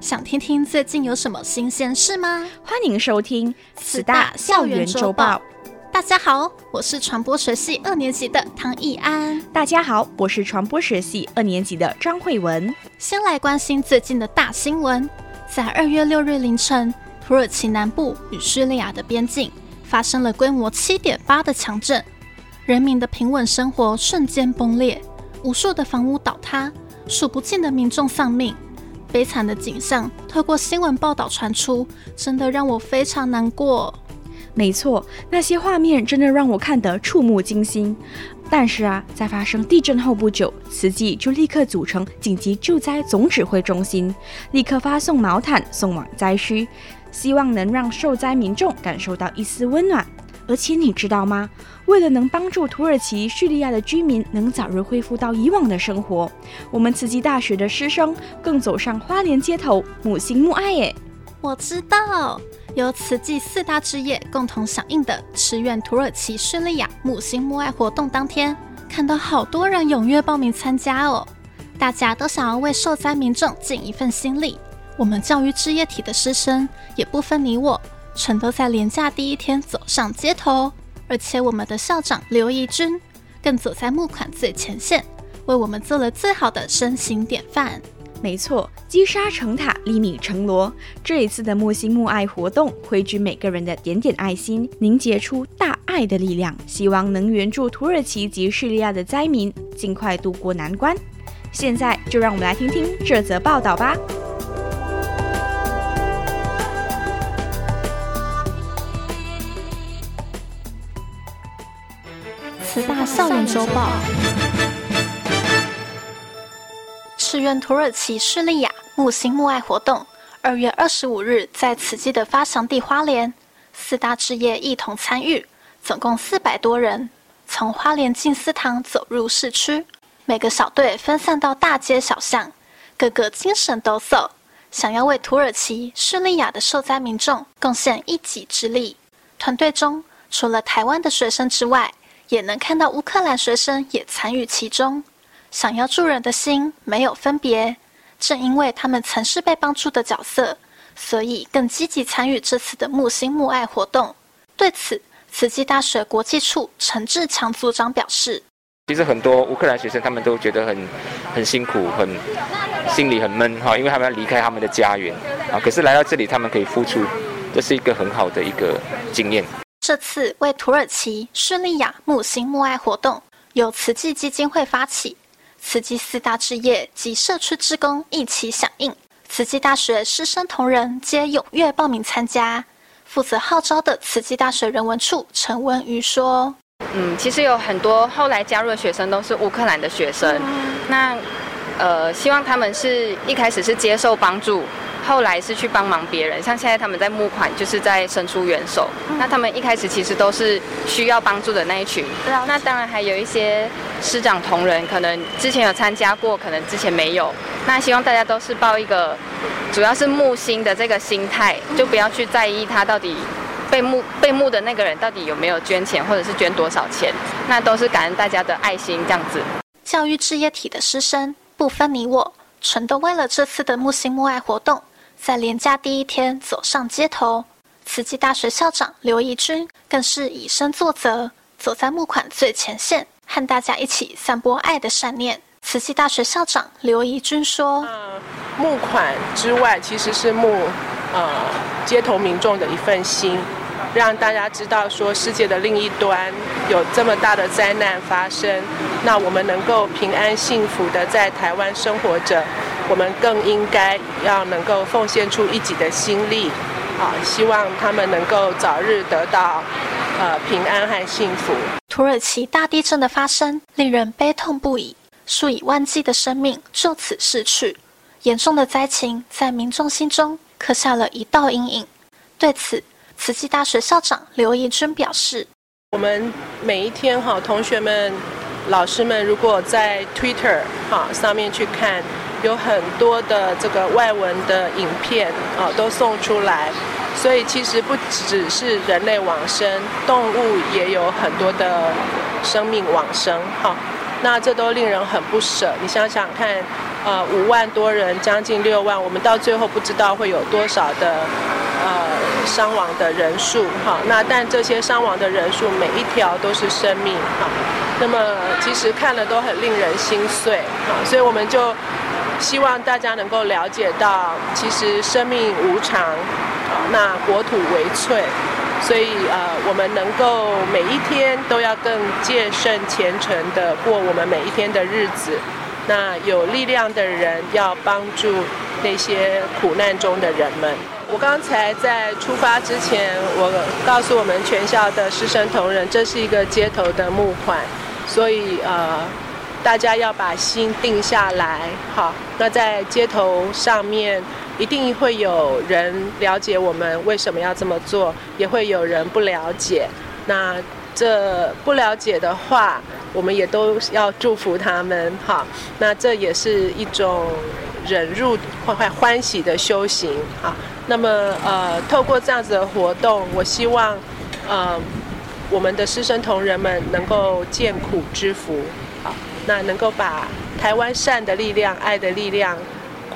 想听听最近有什么新鲜事吗？欢迎收听此大校园周报。大家好，我是传播学系二年级的唐艺安。大家好，我是传播学系二年级的张慧文。先来关心最近的大新闻，在二月六日凌晨，土耳其南部与叙利亚的边境发生了规模七点八的强震，人民的平稳生活瞬间崩裂，无数的房屋倒塌，数不尽的民众丧命，悲惨的景象透过新闻报道传出，真的让我非常难过。没错，那些画面真的让我看得触目惊心。但是啊，在发生地震后不久，慈济就立刻组成紧急救灾总指挥中心，立刻发送毛毯送往灾区，希望能让受灾民众感受到一丝温暖。而且你知道吗？为了能帮助土耳其、叙利亚的居民能早日恢复到以往的生活，我们慈济大学的师生更走上花莲街头，母心母爱耶。我知道。由慈济四大志业共同响应的驰援土耳其叙利亚母心母爱活动当天，看到好多人踊跃报名参加哦，大家都想要为受灾民众尽一份心力。我们教育志业体的师生也不分你我，全都在连假第一天走上街头，而且我们的校长刘怡君更走在募款最前线，为我们做了最好的身形典范。没错，积沙成塔，粒米成礱。这一次的母心母爱活动，汇聚每个人的点点爱心，凝结出大爱的力量，希望能援助土耳其及叙利亚的灾民尽快度过难关。现在就让我们来听听这则报道吧。校园周报。驰援土耳其叙利亚母心母爱活动，二月二十五日在慈济的发祥地花莲，四大志业一同参与，总共四百多人，从花莲静思堂走入市区，每个小队分散到大街小巷，个个精神抖擞，想要为土耳其、叙利亚的受灾民众贡献一己之力。团队中除了台湾的学生之外，也能看到乌克兰学生也参与其中。想要助人的心没有分别，正因为他们曾是被帮助的角色，所以更积极参与这次的木星母爱活动。对此，慈济大学国际处陈志强组长表示：“其实很多乌克兰学生他们都觉得很很辛苦，很心里很闷哈，因为他们要离开他们的家园啊。可是来到这里，他们可以付出，这是一个很好的一个经验。这次为土耳其、叙利亚木星默爱活动，由慈济基金会发起。”慈济四大志业及社区志工一起响应，慈济大学师生同仁皆踊跃报名参加。负责号召的慈济大学人文处陈文瑜说：“嗯，其实有很多后来加入的学生都是乌克兰的学生，嗯、那呃，希望他们是一开始是接受帮助。”后来是去帮忙别人，像现在他们在募款，就是在伸出援手。嗯、那他们一开始其实都是需要帮助的那一群。对啊。那当然还有一些师长同仁，可能之前有参加过，可能之前没有。那希望大家都是抱一个，主要是木星的这个心态，就不要去在意他到底被募被募的那个人到底有没有捐钱，或者是捐多少钱。那都是感恩大家的爱心这样子。教育志业体的师生不分你我，全都为了这次的母心母爱活动。在连假第一天走上街头，慈济大学校长刘怡君更是以身作则，走在募款最前线，和大家一起散播爱的善念。慈济大学校长刘怡君说：“，募款之外，其实是募呃街头民众的一份心，让大家知道说世界的另一端有这么大的灾难发生，那我们能够平安幸福的在台湾生活着。”我们更应该要能够奉献出一己的心力，啊，希望他们能够早日得到呃平安和幸福。土耳其大地震的发生令人悲痛不已，数以万计的生命就此逝去，严重的灾情在民众心中刻下了一道阴影。对此，慈济大学校长刘怡君表示：“我们每一天哈，同学们、老师们，如果在 Twitter 哈上面去看，有很多的这个外文的影片啊，都送出来。所以其实不只是人类往生，动物也有很多的生命往生哈。那这都令人很不舍。你想想看，呃，五万多人，将近六万，我们到最后不知道会有多少的呃伤亡的人数哈。那但这些伤亡的人数，每一条都是生命哈。那么其实看了都很令人心碎哈。所以我们就希望大家能够了解到，其实生命无常，那国土为脆。所以呃，我们能够每一天都要更戒慎虔诚的过我们每一天的日子。那有力量的人要帮助那些苦难中的人们。我刚才在出发之前，我告诉我们全校的师生同仁，这是一个街头的募款，所以呃，大家要把心定下来。好，那在街头上面。一定会有人了解我们为什么要这么做，也会有人不了解。那这不了解的话，我们也都要祝福他们。哈，那这也是一种忍辱欢欢欢喜的修行。哈，那么呃，透过这样子的活动，我希望呃，我们的师生同仁们能够见苦知福。好，那能够把台湾善的力量、爱的力量。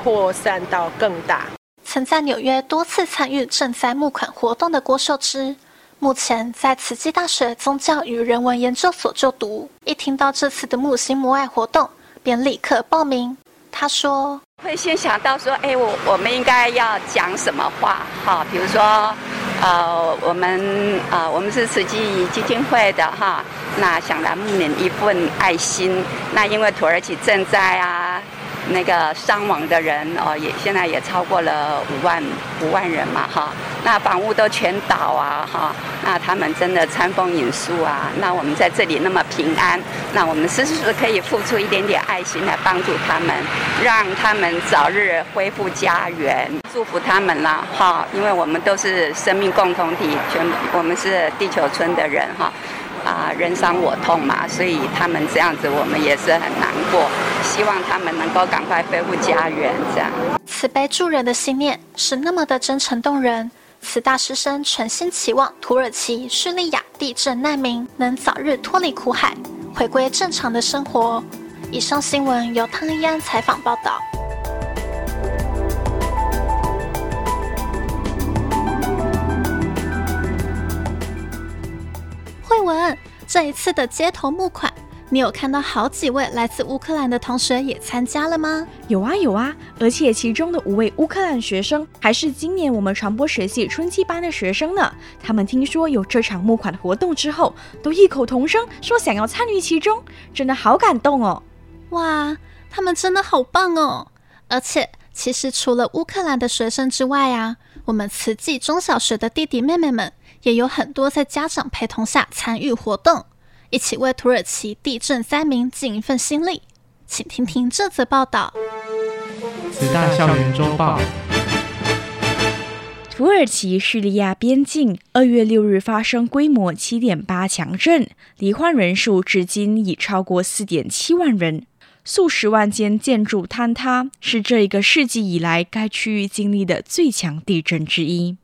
扩散到更大。曾在纽约多次参与赈灾募款活动的郭秀芝，目前在慈济大学宗教与人文研究所就读。一听到这次的木心母爱活动，便立刻报名。他说：“会先想到说，哎，我我们应该要讲什么话？哈，比如说，呃，我们呃，我们是慈济基金会的哈，那想来募领一份爱心。那因为土耳其赈灾啊。”那个伤亡的人哦，也现在也超过了五万五万人嘛，哈。那房屋都全倒啊，哈。那他们真的餐风饮宿啊。那我们在这里那么平安，那我们是不是可以付出一点点爱心来帮助他们，让他们早日恢复家园，祝福他们啦，哈。因为我们都是生命共同体，全我们是地球村的人，哈。啊，人伤我痛嘛，所以他们这样子，我们也是很难过。希望他们能够赶快恢复家园，这样。慈悲助人的信念是那么的真诚动人。慈大师生全心期望土耳其叙利亚地震难民能早日脱离苦海，回归正常的生活。以上新闻由汤一安采访报道。慧文，这一次的街头募款，你有看到好几位来自乌克兰的同学也参加了吗？有啊有啊，而且其中的五位乌克兰学生还是今年我们传播学系春季班的学生呢。他们听说有这场募款活动之后，都异口同声说想要参与其中，真的好感动哦！哇，他们真的好棒哦！而且，其实除了乌克兰的学生之外啊，我们慈济中小学的弟弟妹妹们。也有很多在家长陪同下参与活动，一起为土耳其地震灾民尽一份心力。请听听这则报道。慈大校园周报：土耳其叙利亚边境二月六日发生规模七点八强震，罹患人数至今已超过四点七万人，数十万间建筑坍塌，是这一个世纪以来该区域经历的最强地震之一。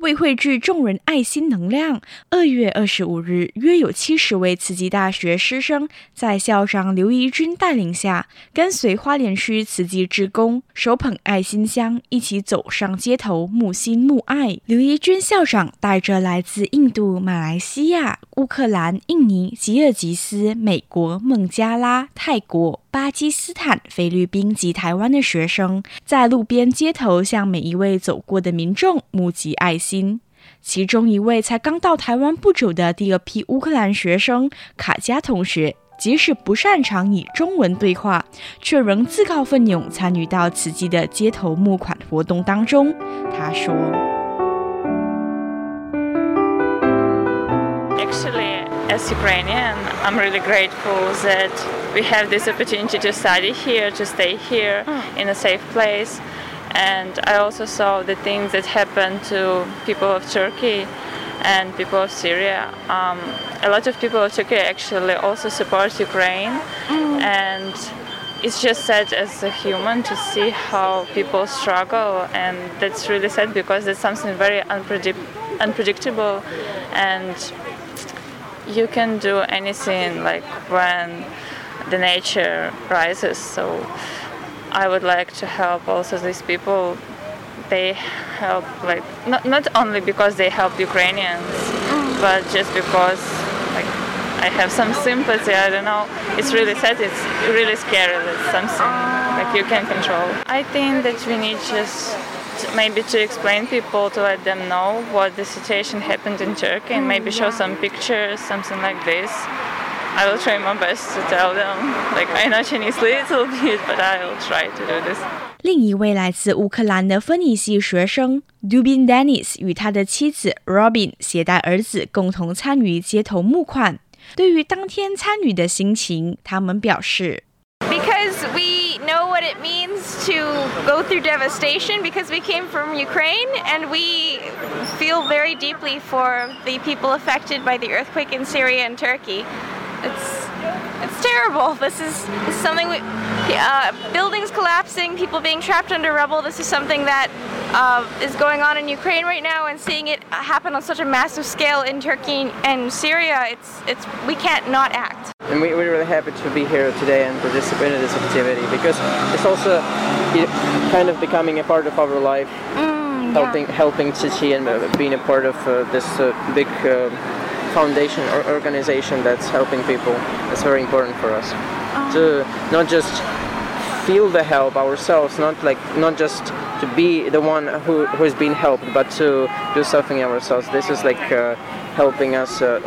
为汇聚众人爱心能量，二月二十五日，约有七十位慈济大学师生在校长刘怡君带领下，跟随花莲区慈济志工手捧爱心箱，一起走上街头，募心募爱。刘怡君校长带着来自印度、马来西亚、乌克兰、印尼、吉尔吉斯、美国、孟加拉、泰国。巴基斯坦、菲律宾及台湾的学生在路边街头向每一位走过的民众募集爱心。其中一位才刚到台湾不久的第二批乌克兰学生卡佳同学，即使不擅长以中文对话，却仍自告奋勇参与到此际的街头募款活动当中。他说 as Ukrainian, I'm really grateful that.” We have this opportunity to study here, to stay here in a safe place. And I also saw the things that happened to people of Turkey and people of Syria. Um, a lot of people of Turkey actually also support Ukraine, mm. and it's just sad as a human to see how people struggle, and that's really sad because it's something very unpredict- unpredictable, and you can do anything like when the nature rises. So I would like to help also these people. They help like not not only because they help Ukrainians, mm. but just because like I have some sympathy. I don't know. It's really sad. It's really scary. It's something like you can control. I think that we need just maybe to explain people to let them know what the situation happened in Turkey and maybe show some pictures, something like this. I will try my best to tell them. Like I know Chinese little bit, but I will try to do this. 另一位来自乌克兰的芬尼系学生 Dubin Dennis 与他的妻子 Robin 携带儿子共同参与街头募款。对于当天参与的心情，他们表示：Because we know what it means to go through devastation, because we came from Ukraine, and we feel very deeply for the people affected by the earthquake in Syria and Turkey. It's it's terrible. This is, something we, uh, buildings collapsing, people being trapped under rubble. This is something that uh, is going on in Ukraine right now, and seeing it happen on such a massive scale in Turkey and Syria, it's it's we can't not act. And we, we're really happy to be here today and participate in this activity because it's also kind of becoming a part of our life, mm, helping yeah. helping Tzitzit and uh, being a part of uh, this uh, big uh, foundation or organization that's helping people. It's very important for us oh. to not just feel the help ourselves, not like not just to be the one who who is being helped, but to do something ourselves. This is like uh, helping us uh,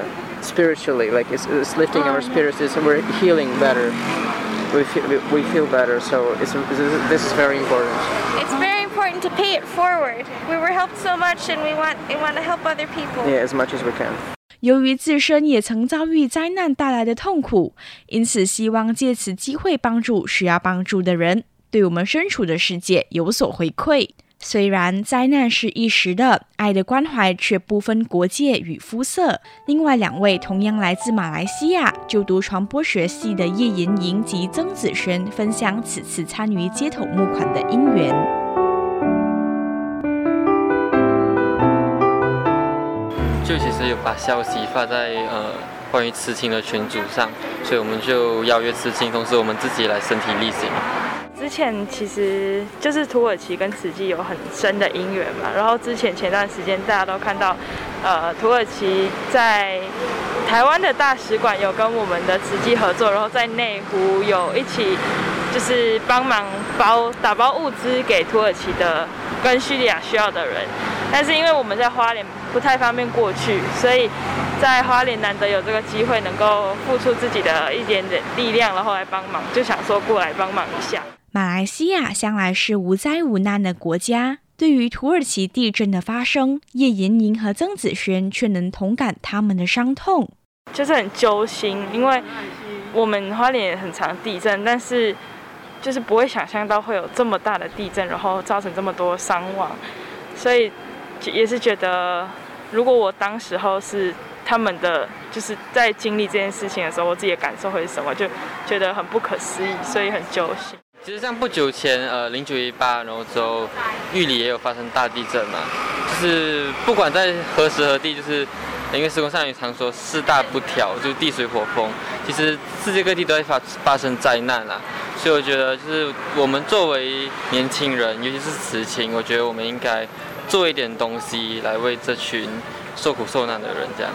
spiritually, like it's, it's lifting our spirits. It's, we're healing better. We feel, we feel better, so it's, this is very important. It's very important to pay it forward. We were helped so much, and we want we want to help other people. Yeah, as much as we can. 由于自身也曾遭遇灾难带来的痛苦，因此希望借此机会帮助需要帮助的人，对我们身处的世界有所回馈。 虽然灾难是一时的，爱的关怀却不分国界与肤色。另外两位同样来自马来西亚，就读传播学系的叶妍莹及曾子轩分享此次参与街头募款的因缘。就其实有把消息发在呃关于刺青的群组上，所以我们就邀约刺青，同时我们自己来身体力行。之前其实就是土耳其跟慈济有很深的因缘嘛，然后之前前段时间大家都看到，呃土耳其在台湾的大使馆有跟我们的慈济合作，然后在内湖有一起就是帮忙包打包物资给土耳其的跟叙利亚需要的人。但是因为我们在花莲不太方便过去，所以在花莲难得有这个机会，能够付出自己的一点点力量，然后来帮忙，就想说过来帮忙一下。马来西亚向来是无灾无难的国家，对于土耳其地震的发生，叶妍莹和曾子轩却能同感他们的伤痛，就是很揪心，因为我们花莲也很常地震，但是就是不会想象到会有这么大的地震，然后造成这么多伤亡，所以。也是觉得，如果我当时候是他们的，就是在经历这件事情的时候，我自己的感受会是什么？就觉得很不可思议，所以很揪心。其实像不久前，呃，零九一八，然后之后玉里也有发生大地震嘛，就是不管在何时何地，就是因为时空上也常说四大不调，就是地水火风，其实世界各地都在发发生灾难啦。所以我觉得，就是我们作为年轻人，尤其是慈青，我觉得我们应该。做一点东西来为这群受苦受难的人，这样。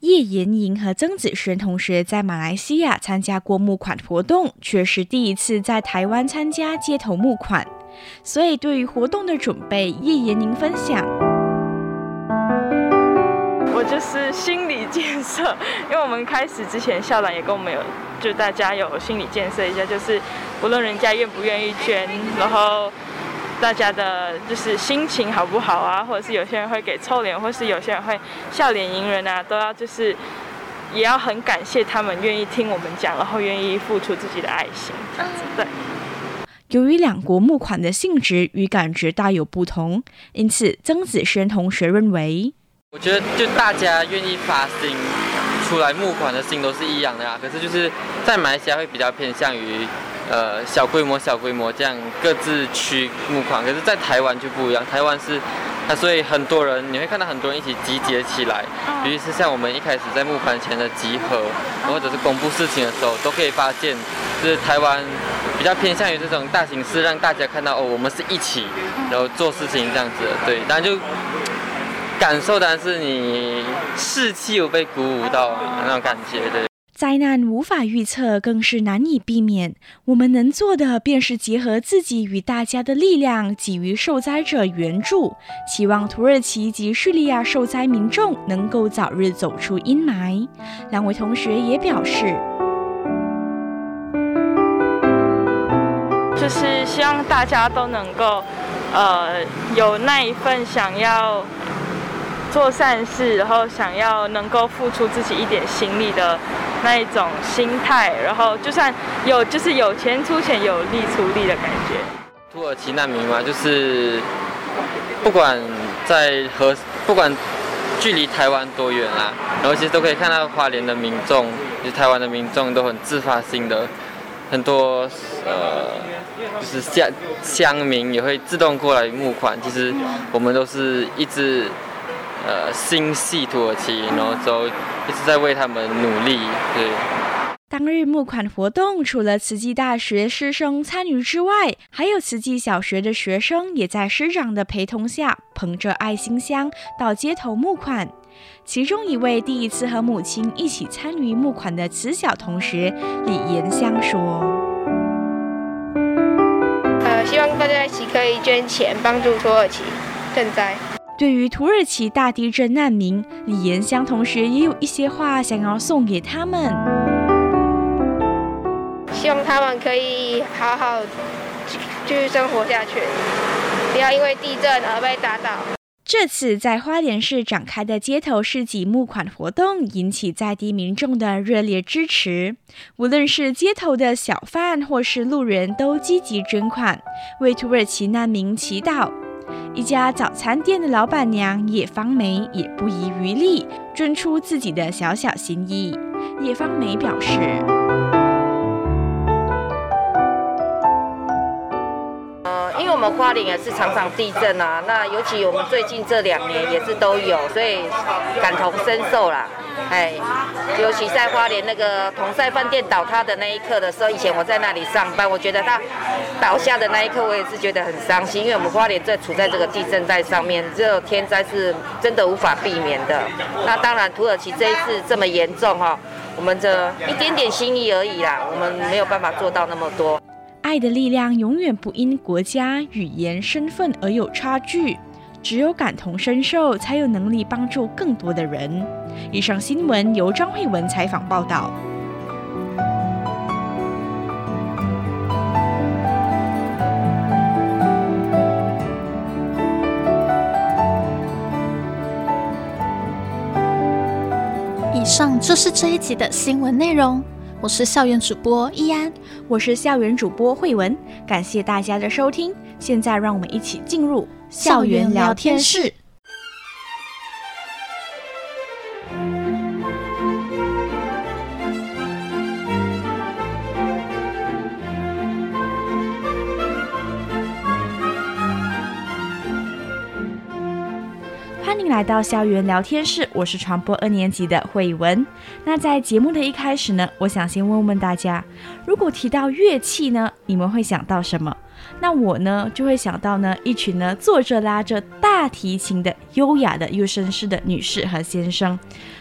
叶妍莹和曾子轩同学在马来西亚参加过募款活动，却是第一次在台湾参加街头募款，所以对于活动的准备，叶妍莹分享：我就是心理建设，因为我们开始之前，校长也跟我们有，就大家有心理建设一下，就是不论人家愿不愿意捐，然后。大家的就是心情好不好啊？或者是有些人会给臭脸，或是有些人会笑脸迎人啊，都要就是也要很感谢他们愿意听我们讲，然后愿意付出自己的爱心，这样子对。由于两国募款的性质与感觉大有不同，因此曾子轩同学认为，我觉得就大家愿意发心出来募款的心都是一样的啊。可是就是在马来西亚会比较偏向于呃小规模、小规模这样各自去募款，可是，在台湾就不一样，台湾是。那所以很多人你会看到很多人一起集结起来，尤其是像我们一开始在募款前的集合，或者是公布事情的时候，都可以发现，就是台湾比较偏向于这种大形式，让大家看到哦，我们是一起，然后做事情这样子的，对，当然就感受当然是你士气有被鼓舞到那种感觉，对。灾难无法预测，更是难以避免。我们能做的，便是结合自己与大家的力量，给予受灾者援助。期望土耳其及叙利亚受灾民众能够早日走出阴霾。两位同学也表示，就是希望大家都能够，呃，有那一份想要做善事，然后想要能够付出自己一点心力的。那一种心态，然后就算有，就是有钱出钱，有力出力的感觉。土耳其难民嘛，就是不管在和不管距离台湾多远啊，然后其实都可以看到花莲的民众，就是台湾的民众都很自发性的，很多呃，就是乡乡民也会自动过来募款。其实我们都是一直。呃，心系土耳其，然后就一直在为他们努力。对，当日募款活动除了慈济大学师生参与之外，还有慈济小学的学生也在师长的陪同下，捧着爱心箱到街头募款。其中一位第一次和母亲一起参与募款的慈小同学李延香说：“呃，希望大家一起可以捐钱帮助土耳其赈灾。”对于土耳其大地震难民，李延香同学也有一些话想要送给他们。希望他们可以好好继续生活下去，不要因为地震而被打倒。这次在花莲市展开的街头市集募款活动，引起在地民众的热烈支持。无论是街头的小贩或是路人，都积极捐款，为土耳其难民祈祷。一家早餐店的老板娘叶芳梅也不遗余力，捐出自己的小小心意。叶芳梅表示：“因为我们花莲也是常常地震啊，那尤其我们最近这两年也是都有，所以感同身受啦。”哎，尤其在花莲那个同赛饭店倒塌的那一刻的时候，以前我在那里上班，我觉得它倒下的那一刻，我也是觉得很伤心，因为我们花莲在处在这个地震带上面，这天灾是真的无法避免的。那当然，土耳其这一次这么严重哈，我们这一点点心意而已啦，我们没有办法做到那么多。爱的力量永远不因国家、语言、身份而有差距。只有感同身受，才有能力帮助更多的人。以上新闻由张慧文采访报道。以上就是这一集的新闻内容。我是校园主播易安，我是校园主播慧文，感谢大家的收听。现在让我们一起进入校园聊天室。来到校园聊天室，我是传播二年级的慧文。那在节目的一开始呢，我想先问问大家，如果提到乐器呢，你们会想到什么？那我呢，就会想到呢，一群呢坐着拉着大提琴的优雅的又绅士的女士和先生。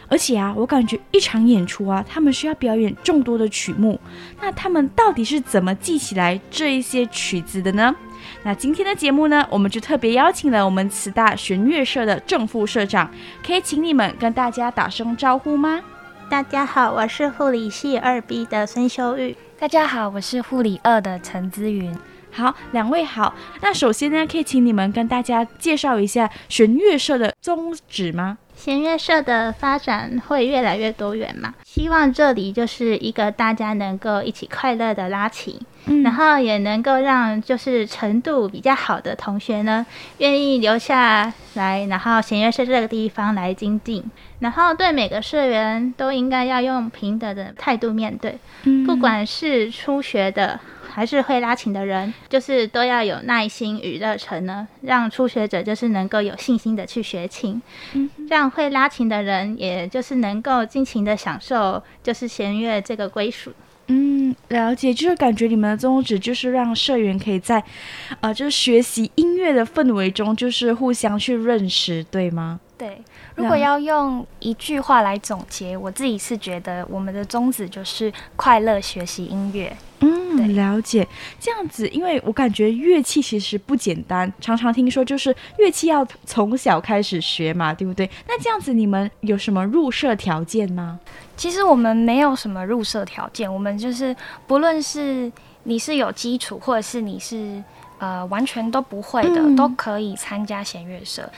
而且啊，我感觉一场演出啊，他们需要表演众多的曲目。那他们到底是怎么记起来这一些曲子的呢？那今天的节目呢，我们就特别邀请了我们慈大弦乐社的正副社长，可以请你们跟大家打声招呼吗？大家好，我是护理系二 B 的孙秀玉。大家好，我是护理二的陈姿云。好，两位好。那首先呢，可以请你们跟大家介绍一下弦乐社的宗旨吗？弦乐社的发展会越来越多元嘛，希望这里就是一个大家能够一起快乐的拉琴。嗯，然后也能够让就是程度比较好的同学呢，愿意留下来，然后弦乐社这个地方来精进。然后对每个社员都应该要用平等的态度面对，嗯，不管是初学的。还是会拉琴的人，就是都要有耐心与热忱呢，让初学者就是能够有信心的去学琴，嗯，让会拉琴的人，也就是能够尽情的享受，就是弦乐这个归属。嗯，了解，就是感觉你们的宗旨就是让社员可以在，呃，就是学习音乐的氛围中，就是互相去认识，对吗？对，如果要用一句话来总结，我自己是觉得我们的宗旨就是快乐学习音乐。嗯，了解。这样子，因为我感觉乐器其实不简单，常常听说就是乐器要从小开始学嘛，对不对？那这样子，你们有什么入社条件吗？其实我们没有什么入社条件，我们就是不论是你是有基础，或者是你是呃完全都不会的，嗯、都可以参加弦乐社。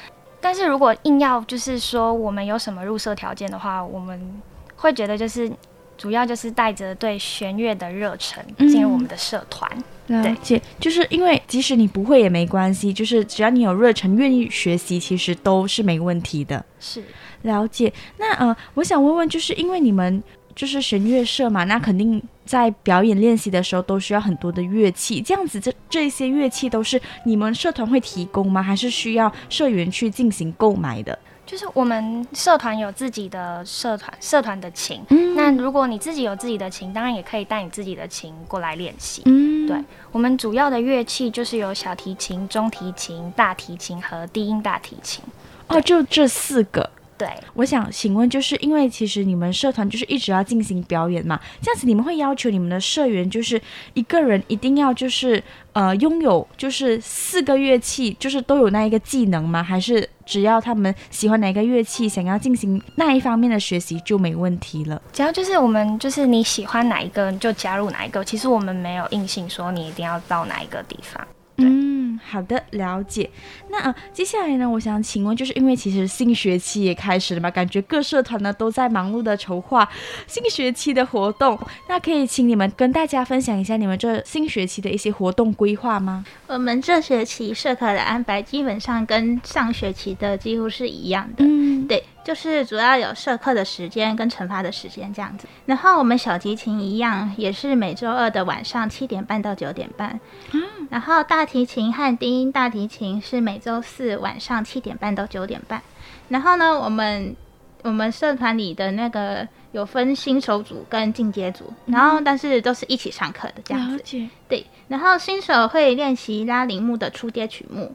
但是如果硬要就是说我们有什么入社条件的话，我们会觉得就是主要就是带着对弦乐的热忱进入我们的社团。嗯、了解，就是因为即使你不会也没关系，就是只要你有热忱，愿意学习，其实都是没问题的。是，了解。那呃，我想问问，就是因为你们。就是弦乐社嘛，那肯定在表演练习的时候都需要很多的乐器。这样子，这这些乐器都是你们社团会提供吗？还是需要社员去进行购买的？就是我们社团有自己的社团，社团的琴。嗯。那如果你自己有自己的琴，当然也可以带你自己的琴过来练习。嗯。对，我们主要的乐器就是有小提琴、中提琴、大提琴和低音大提琴。哦，就这四个。对，我想请问，就是因为其实你们社团就是一直要进行表演嘛，这样子你们会要求你们的社员就是一个人一定要就是呃拥有就是四个乐器，就是都有那一个技能吗？还是只要他们喜欢哪一个乐器，想要进行那一方面的学习就没问题了？只要就是我们就是你喜欢哪一个就加入哪一个，其实我们没有硬性说你一定要到哪一个地方。嗯，好的，了解。那呃，接下来呢，我想请问，就是因为其实新学期也开始了嘛，感觉各社团呢都在忙碌的筹划新学期的活动。那可以请你们跟大家分享一下你们这新学期的一些活动规划吗？我们这学期社课的安排基本上跟上学期的几乎是一样的。嗯，对。就是主要有社课的时间跟惩罚的时间这样子，然后我们小提琴一样，也是每周二的晚上七点半到九点半，嗯，然后大提琴和低音大提琴是每周四晚上七点半到九点半，然后呢，我们我们社团里的那个有分新手组跟进阶组，然后但是都是一起上课的这样子，对，然后新手会练习拉铃木的初阶曲目。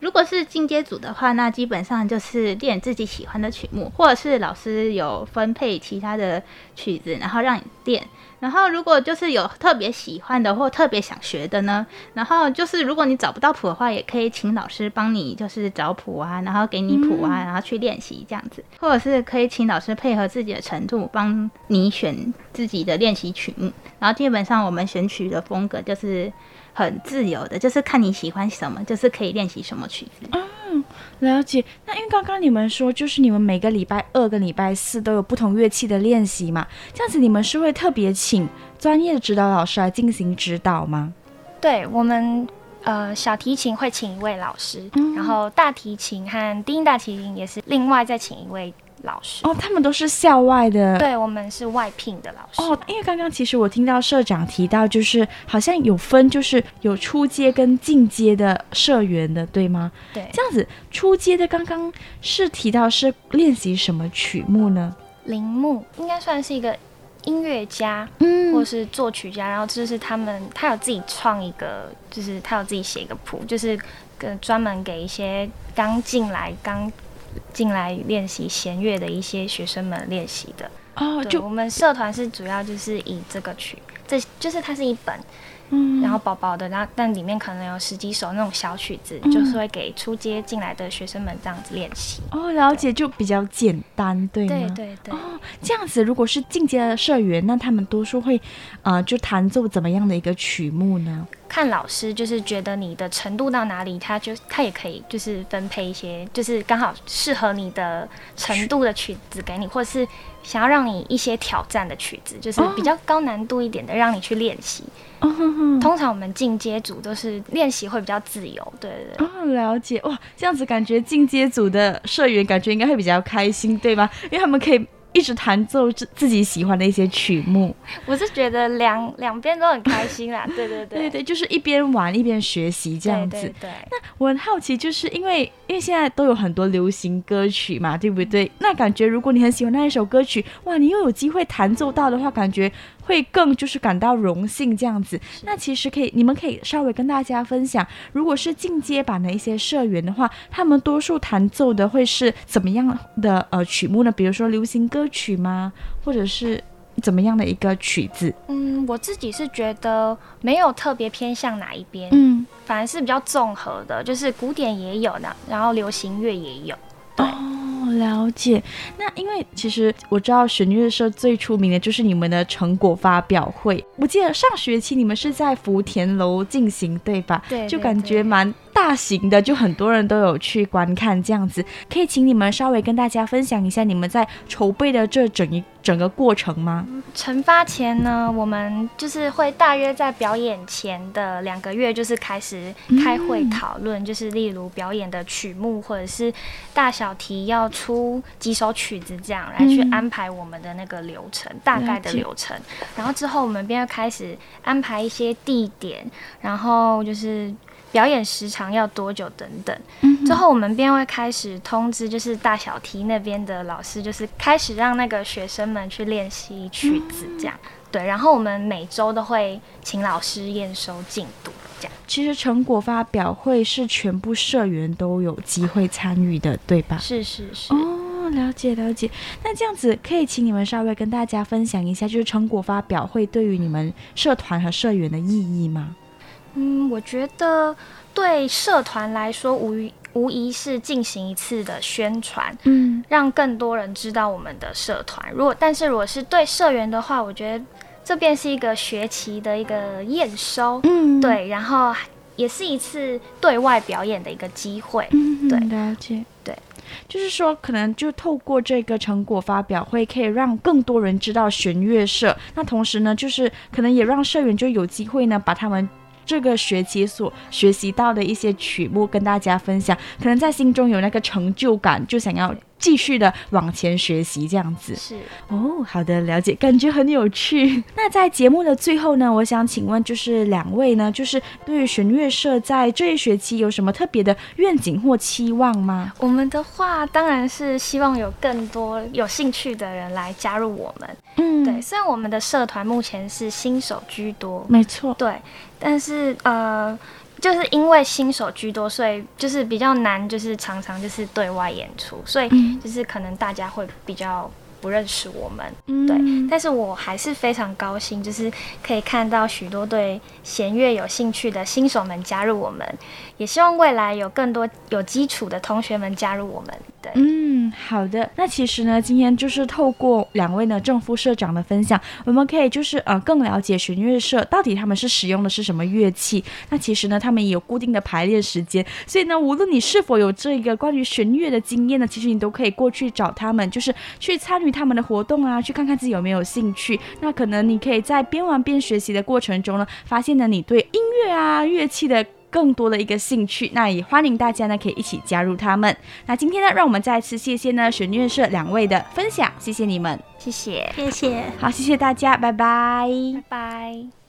如果是进阶组的话，那基本上就是练自己喜欢的曲目，或者是老师有分配其他的曲子，然后让你练。然后如果就是有特别喜欢的或特别想学的呢，然后就是如果你找不到谱的话，也可以请老师帮你就是找谱啊，然后给你谱啊，然后去练习这样子，或者是可以请老师配合自己的程度帮你选自己的练习曲目。然后基本上我们选曲的风格就是。很自由的，就是看你喜欢什么，就是可以练习什么曲子。嗯，了解。那因为刚刚你们说，就是你们每个礼拜二跟礼拜四都有不同乐器的练习嘛，这样子你们是会特别请专业的指导老师来进行指导吗？对，我们呃小提琴会请一位老师，嗯、然后大提琴和低音大提琴也是另外再请一位。老师哦，他们都是校外的，对，我们是外聘的老师哦。因为刚刚其实我听到社长提到，就是好像有分，就是有初阶跟进阶的社员的，对吗？对，这样子初阶的刚刚是提到是练习什么曲目呢？铃木应该算是一个音乐家，嗯，或是作曲家，然后就是他们他有自己创一个，就是他有自己写一个谱，就是跟专门给一些刚进来刚。进来练习弦乐的一些学生们练习的哦，就我们社团是主要就是以这个曲，这就是它是一本，嗯，然后薄薄的，然后但里面可能有十几首那种小曲子，嗯、就是会给初阶进来的学生们这样子练习。哦，了解，就比较简单，对吗？对对对。哦，这样子，如果是进阶的社员，那他们多数会，呃，就弹奏怎么样的一个曲目呢？看老师就是觉得你的程度到哪里，他就他也可以就是分配一些就是刚好适合你的程度的曲子给你，或者是想要让你一些挑战的曲子，就是比较高难度一点的，让你去练习。哦、通常我们进阶组都是练习会比较自由，对对对。哦，了解哇，这样子感觉进阶组的社员感觉应该会比较开心，对吗？因为他们可以。一直弹奏自自己喜欢的一些曲目，我是觉得两两边都很开心啦。对 对对，对对，就是一边玩一边学习这样子。对，对，对，那我很好奇，就是因为因为现在都有很多流行歌曲嘛，对不对？那感觉如果你很喜欢那一首歌曲，哇，你又有机会弹奏到的话，感觉。会更就是感到荣幸这样子，那其实可以，你们可以稍微跟大家分享，如果是进阶版的一些社员的话，他们多数弹奏的会是怎么样的呃曲目呢？比如说流行歌曲吗？或者是怎么样的一个曲子？嗯，我自己是觉得没有特别偏向哪一边，嗯，反而是比较综合的，就是古典也有的，然后流行乐也有。对。哦，了解。那因为其实我知道弦乐社最出名的就是你们的成果发表会。我记得上学期你们是在福田楼进行，对吧？对，对，对。就感觉蛮大型的，就很多人都有去观看这样子。可以请你们稍微跟大家分享一下你们在筹备的这整一整个过程吗？成发前呢，我们就是会大约在表演前的两个月，就是开始开会讨论，嗯、就是例如表演的曲目或者是大小题要出几首曲子，这样来去安排我们的那个流程，嗯、大概的流程。然后之后我们便要开始安排一些地点，然后就是。表演时长要多久等等，嗯，之后我们便会开始通知，就是大小题那边的老师，就是开始让那个学生们去练习曲子，这样，嗯，对。然后我们每周都会请老师验收进度，这样。其实成果发表会是全部社员都有机会参与的，对吧？是是是。哦，了解了解。那这样子可以请你们稍微跟大家分享一下，就是成果发表会对于你们社团和社员的意义吗？嗯，我觉得对社团来说，无疑无疑是进行一次的宣传，嗯，让更多人知道我们的社团。如果但是如果是对社员的话，我觉得这便是一个学期的一个验收，嗯，对，然后也是一次对外表演的一个机会，嗯，对，了解，对，就是说可能就透过这个成果发表会，可以让更多人知道弦乐社。那同时呢，就是可能也让社员就有机会呢，把他们。这个学期所学习到的一些曲目跟大家分享，可能在心中有那个成就感，就想要继续的往前学习这样子。是哦，好的，了解，感觉很有趣。那在节目的最后呢，我想请问，就是两位呢，就是对于弦乐社在这一学期有什么特别的愿景或期望吗？我们的话，当然是希望有更多有兴趣的人来加入我们。嗯，对，虽然我们的社团目前是新手居多，没错，对。但是呃，就是因为新手居多，所以就是比较难，就是常常就是对外演出，所以就是可能大家会比较不认识我们，嗯，对。但是我还是非常高兴，就是可以看到许多对弦乐有兴趣的新手们加入我们，也希望未来有更多有基础的同学们加入我们。嗯，好的。那其实呢，今天就是透过两位呢正副社长的分享，我们可以就是呃更了解弦乐社到底他们是使用的是什么乐器。那其实呢，他们也有固定的排练时间，所以呢，无论你是否有这个关于弦乐的经验呢，其实你都可以过去找他们，就是去参与他们的活动啊，去看看自己有没有兴趣。那可能你可以在边玩边学习的过程中呢，发现呢你对音乐啊乐器的。更多的一个兴趣，那也欢迎大家呢可以一起加入他们。那今天呢，让我们再次谢谢呢弦乐社两位的分享，谢谢你们，谢谢，谢谢，好，谢谢大家，拜拜，拜拜。